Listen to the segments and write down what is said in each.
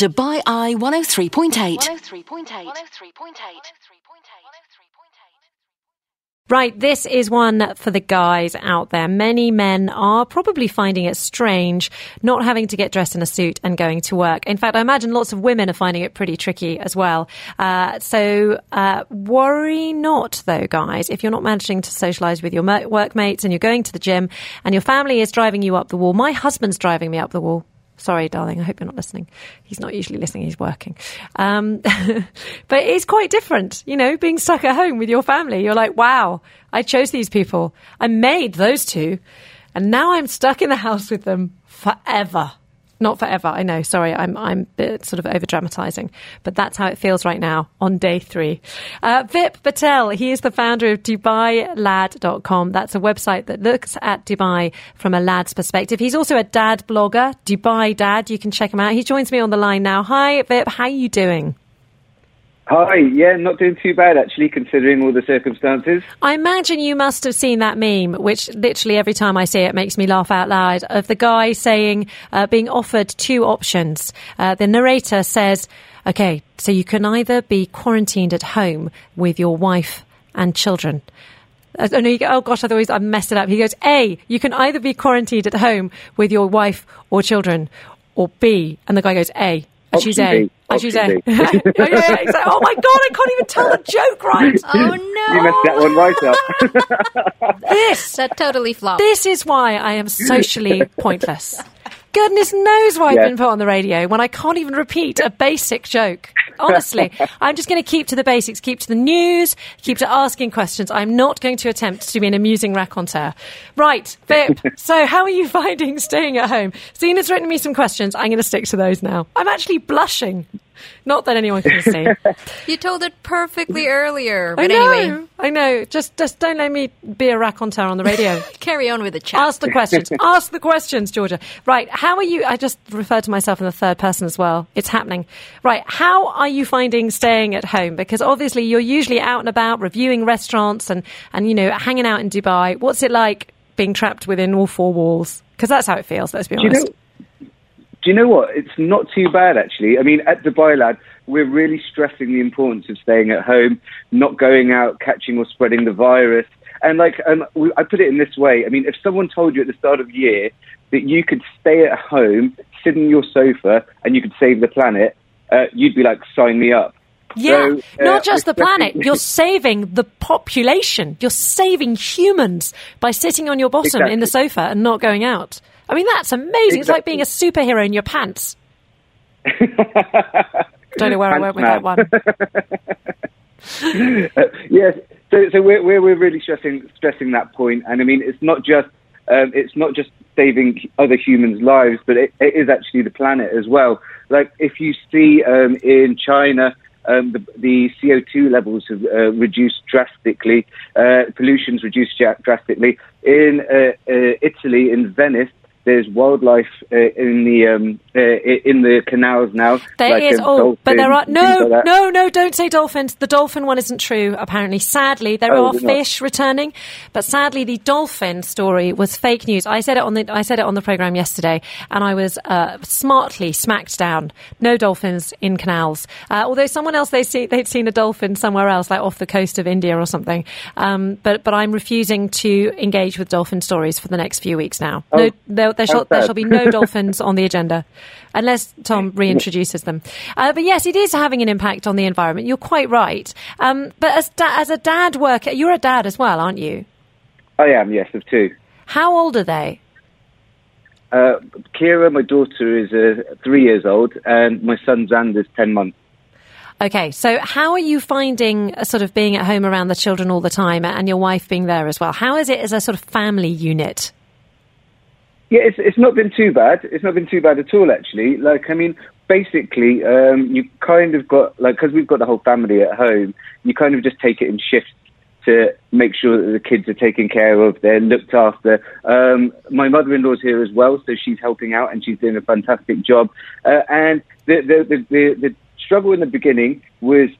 Dubai Eye 103.8. 103.8. Right, this is one for the guys out there. Many men are probably finding it strange not having to get dressed in a suit and going to work. In fact, I imagine lots of women are finding it pretty tricky as well. Uh, so uh, worry not, though, guys. If you're not managing to socialise with your workmates and you're going to the gym and your family is driving you up the wall, my husband's driving me up the wall. Sorry, darling. I hope you're not listening. He's not usually listening. He's working. Um, but it's quite different, you know, being stuck at home with your family. You're like, wow, I chose these people. I made those two. And now I'm stuck in the house with them forever. Not forever, I know. Sorry, I'm I'm sort of over dramatizing, but that's how it feels right now on day three. Uh, Vip Patel, he is the founder of DubaiLad.com. That's a website that looks at Dubai from a lad's perspective. He's also a dad blogger, Dubai Dad. You can check him out. He joins me on the line now. Hi, Vip. How are you doing? Hi, yeah, not doing too bad actually, considering all the circumstances. I imagine you must have seen that meme, which literally every time I see it makes me laugh out loud, of the guy saying, uh, being offered two options. Uh, the narrator says, okay, so you can either be quarantined at home with your wife and children. Uh, oh, no, you go, oh gosh, thought I messed it up. He goes, A, you can either be quarantined at home with your wife or children, or B, and the guy goes, A, I choose A. I choose A. oh, yeah, exactly. oh my god, I can't even tell the joke right. Oh no. You messed oh, that one right up. this that totally flopped. This is why I am socially pointless. Goodness knows why I've been put on the radio when I can't even repeat a basic joke. Honestly, I'm just going to keep to the basics, keep to the news, keep to asking questions. I'm not going to attempt to be an amusing raconteur. Right, Vip, so how are you finding staying at home? Zena's written me some questions. I'm going to stick to those now. I'm actually blushing. Not that anyone can see. you told it perfectly earlier. But I know, anyway. I know. Just, just don't let me be a raconteur on the radio. Carry on with the chat. Ask the questions. Ask the questions, Georgia. Right. How are you? I just referred to myself in the third person as well. It's happening. Right. How are you finding staying at home? Because obviously you're usually out and about reviewing restaurants and, and you know, hanging out in Dubai. What's it like being trapped within all four walls? Because that's how it feels, let's be honest. You know, do you know what? It's not too bad actually. I mean, at Dubai Lad, we're really stressing the importance of staying at home, not going out, catching or spreading the virus. And like, um, I put it in this way. I mean, if someone told you at the start of the year that you could stay at home, sit on your sofa, and you could save the planet, uh, you'd be like, sign me up. Yeah, so, uh, not just the planet. You're saving the population. You're saving humans by sitting on your bottom exactly. in the sofa and not going out. I mean, that's amazing. Exactly. It's like being a superhero in your pants. Don't know where I went with that one. uh, yes, so, so we're, we're, we're really stressing stressing that point, and I mean, it's not just um, it's not just saving other humans' lives, but it, it is actually the planet as well. Like if you see um, in China. Um, the, the, CO2 levels have uh, reduced drastically, uh, pollution's reduced drastically. In uh, uh, Italy, in Venice, there's wildlife uh, in the um, uh, in the canals now. There like, is, um, oh, but there are no, like no, no. Don't say dolphins. The dolphin one isn't true. Apparently, sadly, there oh, are fish not. returning, but sadly, the dolphin story was fake news. I said it on the I said it on the program yesterday, and I was uh, smartly smacked down. No dolphins in canals. Uh, although someone else they see they'd seen a dolphin somewhere else, like off the coast of India or something. Um, but but I'm refusing to engage with dolphin stories for the next few weeks now. Oh. No, there, shall, there shall be no dolphins on the agenda unless Tom reintroduces them. Uh, but yes, it is having an impact on the environment. You're quite right. Um, but as, da- as a dad worker, you're a dad as well, aren't you? I am, yes, of two. How old are they? Uh, Kira, my daughter, is uh, three years old, and my son Xander's 10 months. Okay, so how are you finding uh, sort of being at home around the children all the time and your wife being there as well? How is it as a sort of family unit? Yeah, it's it's not been too bad. It's not been too bad at all, actually. Like, I mean, basically, um, you kind of got like because we've got the whole family at home. You kind of just take it in shifts to make sure that the kids are taken care of, they're looked after. Um, my mother-in-law's here as well, so she's helping out and she's doing a fantastic job. Uh, and the, the the, the the struggle in the beginning was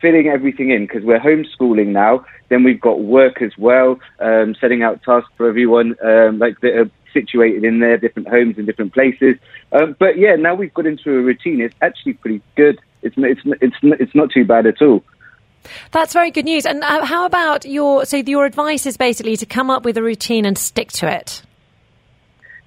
filling everything in because we're homeschooling now. Then we've got work as well, um, setting out tasks for everyone. Um, like the, uh, situated in their different homes in different places. Um, but yeah, now we've got into a routine. It's actually pretty good. It's it's it's it's not too bad at all. That's very good news. And uh, how about your? So your advice is basically to come up with a routine and stick to it.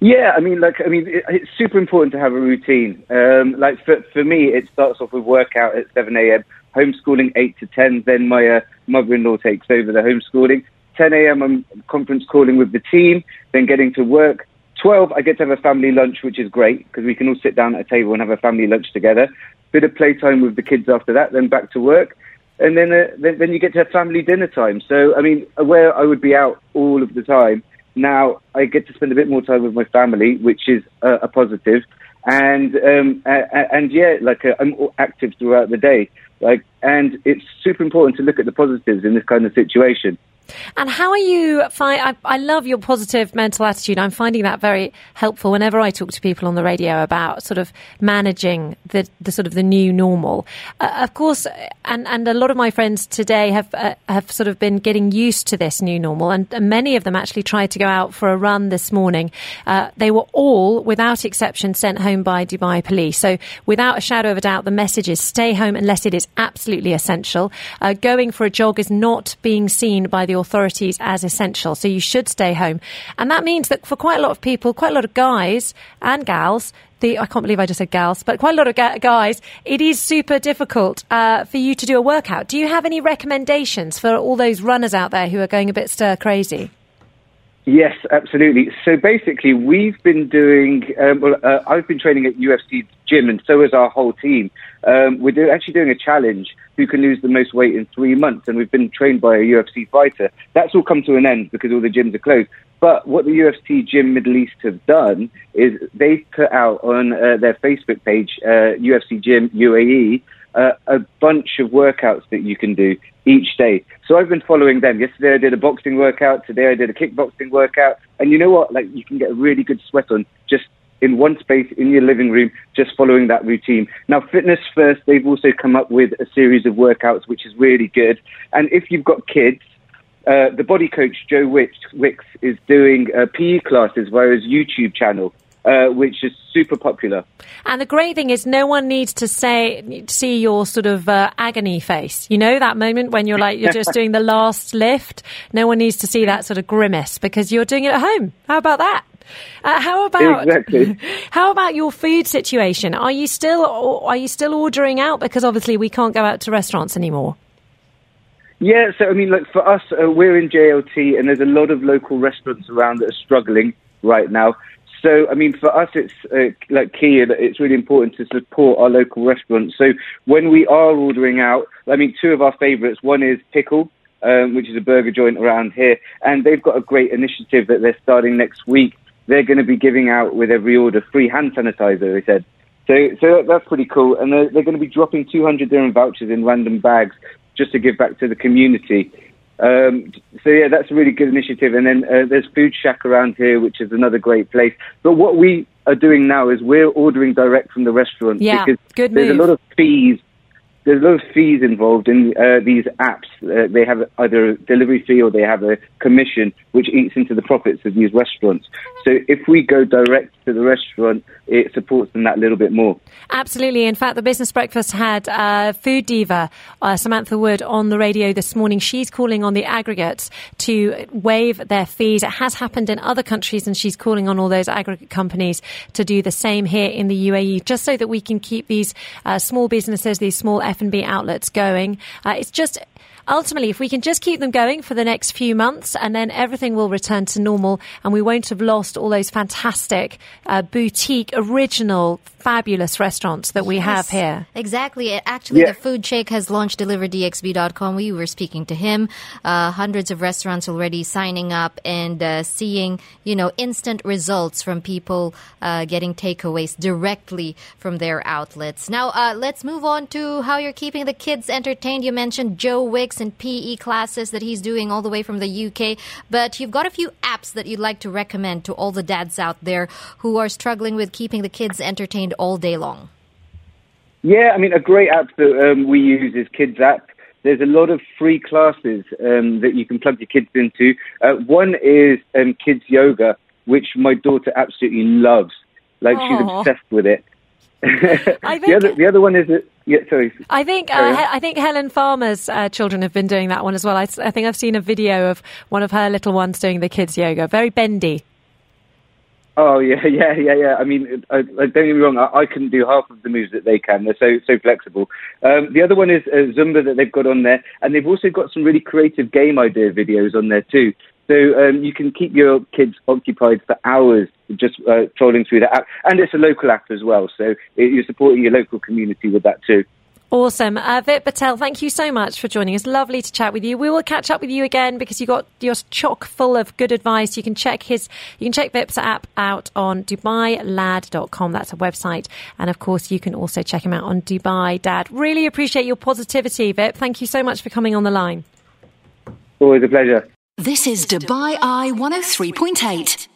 Yeah, I mean, like, I mean, it, it's super important to have a routine. Um, like for for me, it starts off with workout at seven a.m. Homeschooling eight to ten. Then my uh, mother-in-law takes over the homeschooling. 10 a.m. I'm conference calling with the team. Then getting to work. 12, I get to have a family lunch, which is great because we can all sit down at a table and have a family lunch together. Bit of playtime with the kids after that. Then back to work and then, uh, then then you get to have family dinner time. So I mean, where I would be out all of the time, now I get to spend a bit more time with my family, which is uh, a positive. And um, and, and yeah, like uh, I'm active throughout the day. Like, and it's super important to look at the positives in this kind of situation. And how are you? Fi- I, I, love your positive mental attitude. I'm finding that very helpful whenever I talk to people on the radio about sort of managing the, the sort of the new normal. Uh, of course, and, and a lot of my friends today have uh, have sort of been getting used to this new normal, and, and, many of them actually tried to go out for a run this morning. Uh, they were all, without exception, sent home by Dubai police. So, without a shadow of a doubt, the message is stay home unless it is absolutely essential. Uh, going for a jog is not being seen by the the authorities as essential. So you should stay home. And that means that for quite a lot of people, quite a lot of guys and gals, the, I can't believe I just said gals, but quite a lot of ga- guys, it is super difficult uh, for you to do a workout. Do you have any recommendations for all those runners out there who are going a bit stir crazy? Yes, absolutely. So basically, we've been doing. Um, well, uh, I've been training at UFC gym, and so is our whole team. Um, we're do, actually doing a challenge: who can lose the most weight in three months? And we've been trained by a UFC fighter. That's all come to an end because all the gyms are closed. But what the UFC Gym Middle East have done is they've put out on uh, their Facebook page, uh, UFC Gym UAE, uh, a bunch of workouts that you can do each day. So I've been following them. Yesterday I did a boxing workout. Today I did a kickboxing workout. And you know what? Like you can get a really good sweat on just in one space in your living room, just following that routine. Now, Fitness First, they've also come up with a series of workouts, which is really good. And if you've got kids, uh, the body coach Joe Wicks, Wicks is doing uh, PE classes via his YouTube channel uh, which is super popular. And the great thing is, no one needs to say see your sort of uh, agony face. You know that moment when you're like you're just doing the last lift. No one needs to see that sort of grimace because you're doing it at home. How about that? Uh, how about exactly. how about your food situation? Are you still are you still ordering out because obviously we can't go out to restaurants anymore? Yeah, so I mean, like for us, uh, we're in JLT, and there's a lot of local restaurants around that are struggling right now. So, I mean, for us, it's uh, like key that it's really important to support our local restaurants. So, when we are ordering out, I mean, two of our favourites. One is Pickl, um, which is a burger joint around here, and they've got a great initiative that they're starting next week. They're going to be giving out with every order free hand sanitizer. They said. So, so that's pretty cool, and they're, they're going to be dropping 200 dirham vouchers in random bags just to give back to the community. Um, so yeah, that's a really good initiative. And then uh, there's Food Shack around here, which is another great place. But what we are doing now is we're ordering direct from the restaurant yeah, because there's move. a lot of fees there's a lot of fees involved in uh, these apps. Uh, they have either a delivery fee or they have a commission, which eats into the profits of these restaurants. So if we go direct to the restaurant, it supports them that little bit more. Absolutely. In fact, the Business Breakfast had uh, food diva uh, Samantha Wood on the radio this morning. She's calling on the aggregates to waive their fees. It has happened in other countries, and she's calling on all those aggregate companies to do the same here in the UAE, just so that we can keep these uh, small businesses, these small F&B outlets going. Uh, it's just ultimately, if we can just keep them going for the next few months and then everything will return to normal and we won't have lost all those fantastic uh, boutique, original, fabulous restaurants that we yes, have here. Exactly. Actually, yeah. the Food Shack has launched DeliverDXB.com. We were speaking to him. Uh, hundreds of restaurants already signing up and uh, seeing, you know, instant results from people uh, getting takeaways directly from their outlets. Now, uh, let's move on to how you're keeping the kids entertained. You mentioned Joe Wicks and PE classes that he's doing all the way from the UK, but you've got a few apps that you'd like to recommend to all the dads out there who are struggling with keeping the kids entertained all day long. Yeah, I mean, a great app that um, we use is Kidzapp. There's a lot of free classes um, that you can plug your kids into. Uh, one is um, Kids Yoga, which my daughter absolutely loves. Like she's obsessed with it. I the other the other one is that yeah sorry I think uh, Carry on. He- I think Helen Farmer's uh, children have been doing that one as well. I think I've seen a video of one of her little ones doing the kids yoga. Very bendy. Oh yeah, yeah, yeah, yeah. I mean, I, I, don't get me wrong. I, I couldn't do half of the moves that they can. They're so so flexible. Um, the other one is uh, Zumba that they've got on there, and they've also got some really creative game idea videos on there too. So um, you can keep your kids occupied for hours just uh, trolling through that app, and it's a local app as well. So you're supporting your local community with that too. Awesome. Uh, Vip Patel, thank you so much for joining us. Lovely to chat with you. We will catch up with you again because you got you're chock full of good advice. You can check his you can check Vip's app out on dubailad.com. That's a website. And of course you can also check him out on Dubai Dad. Really appreciate your positivity, Vip. Thank you so much for coming on the line. Always a pleasure. This is Dubai Eye 103.8.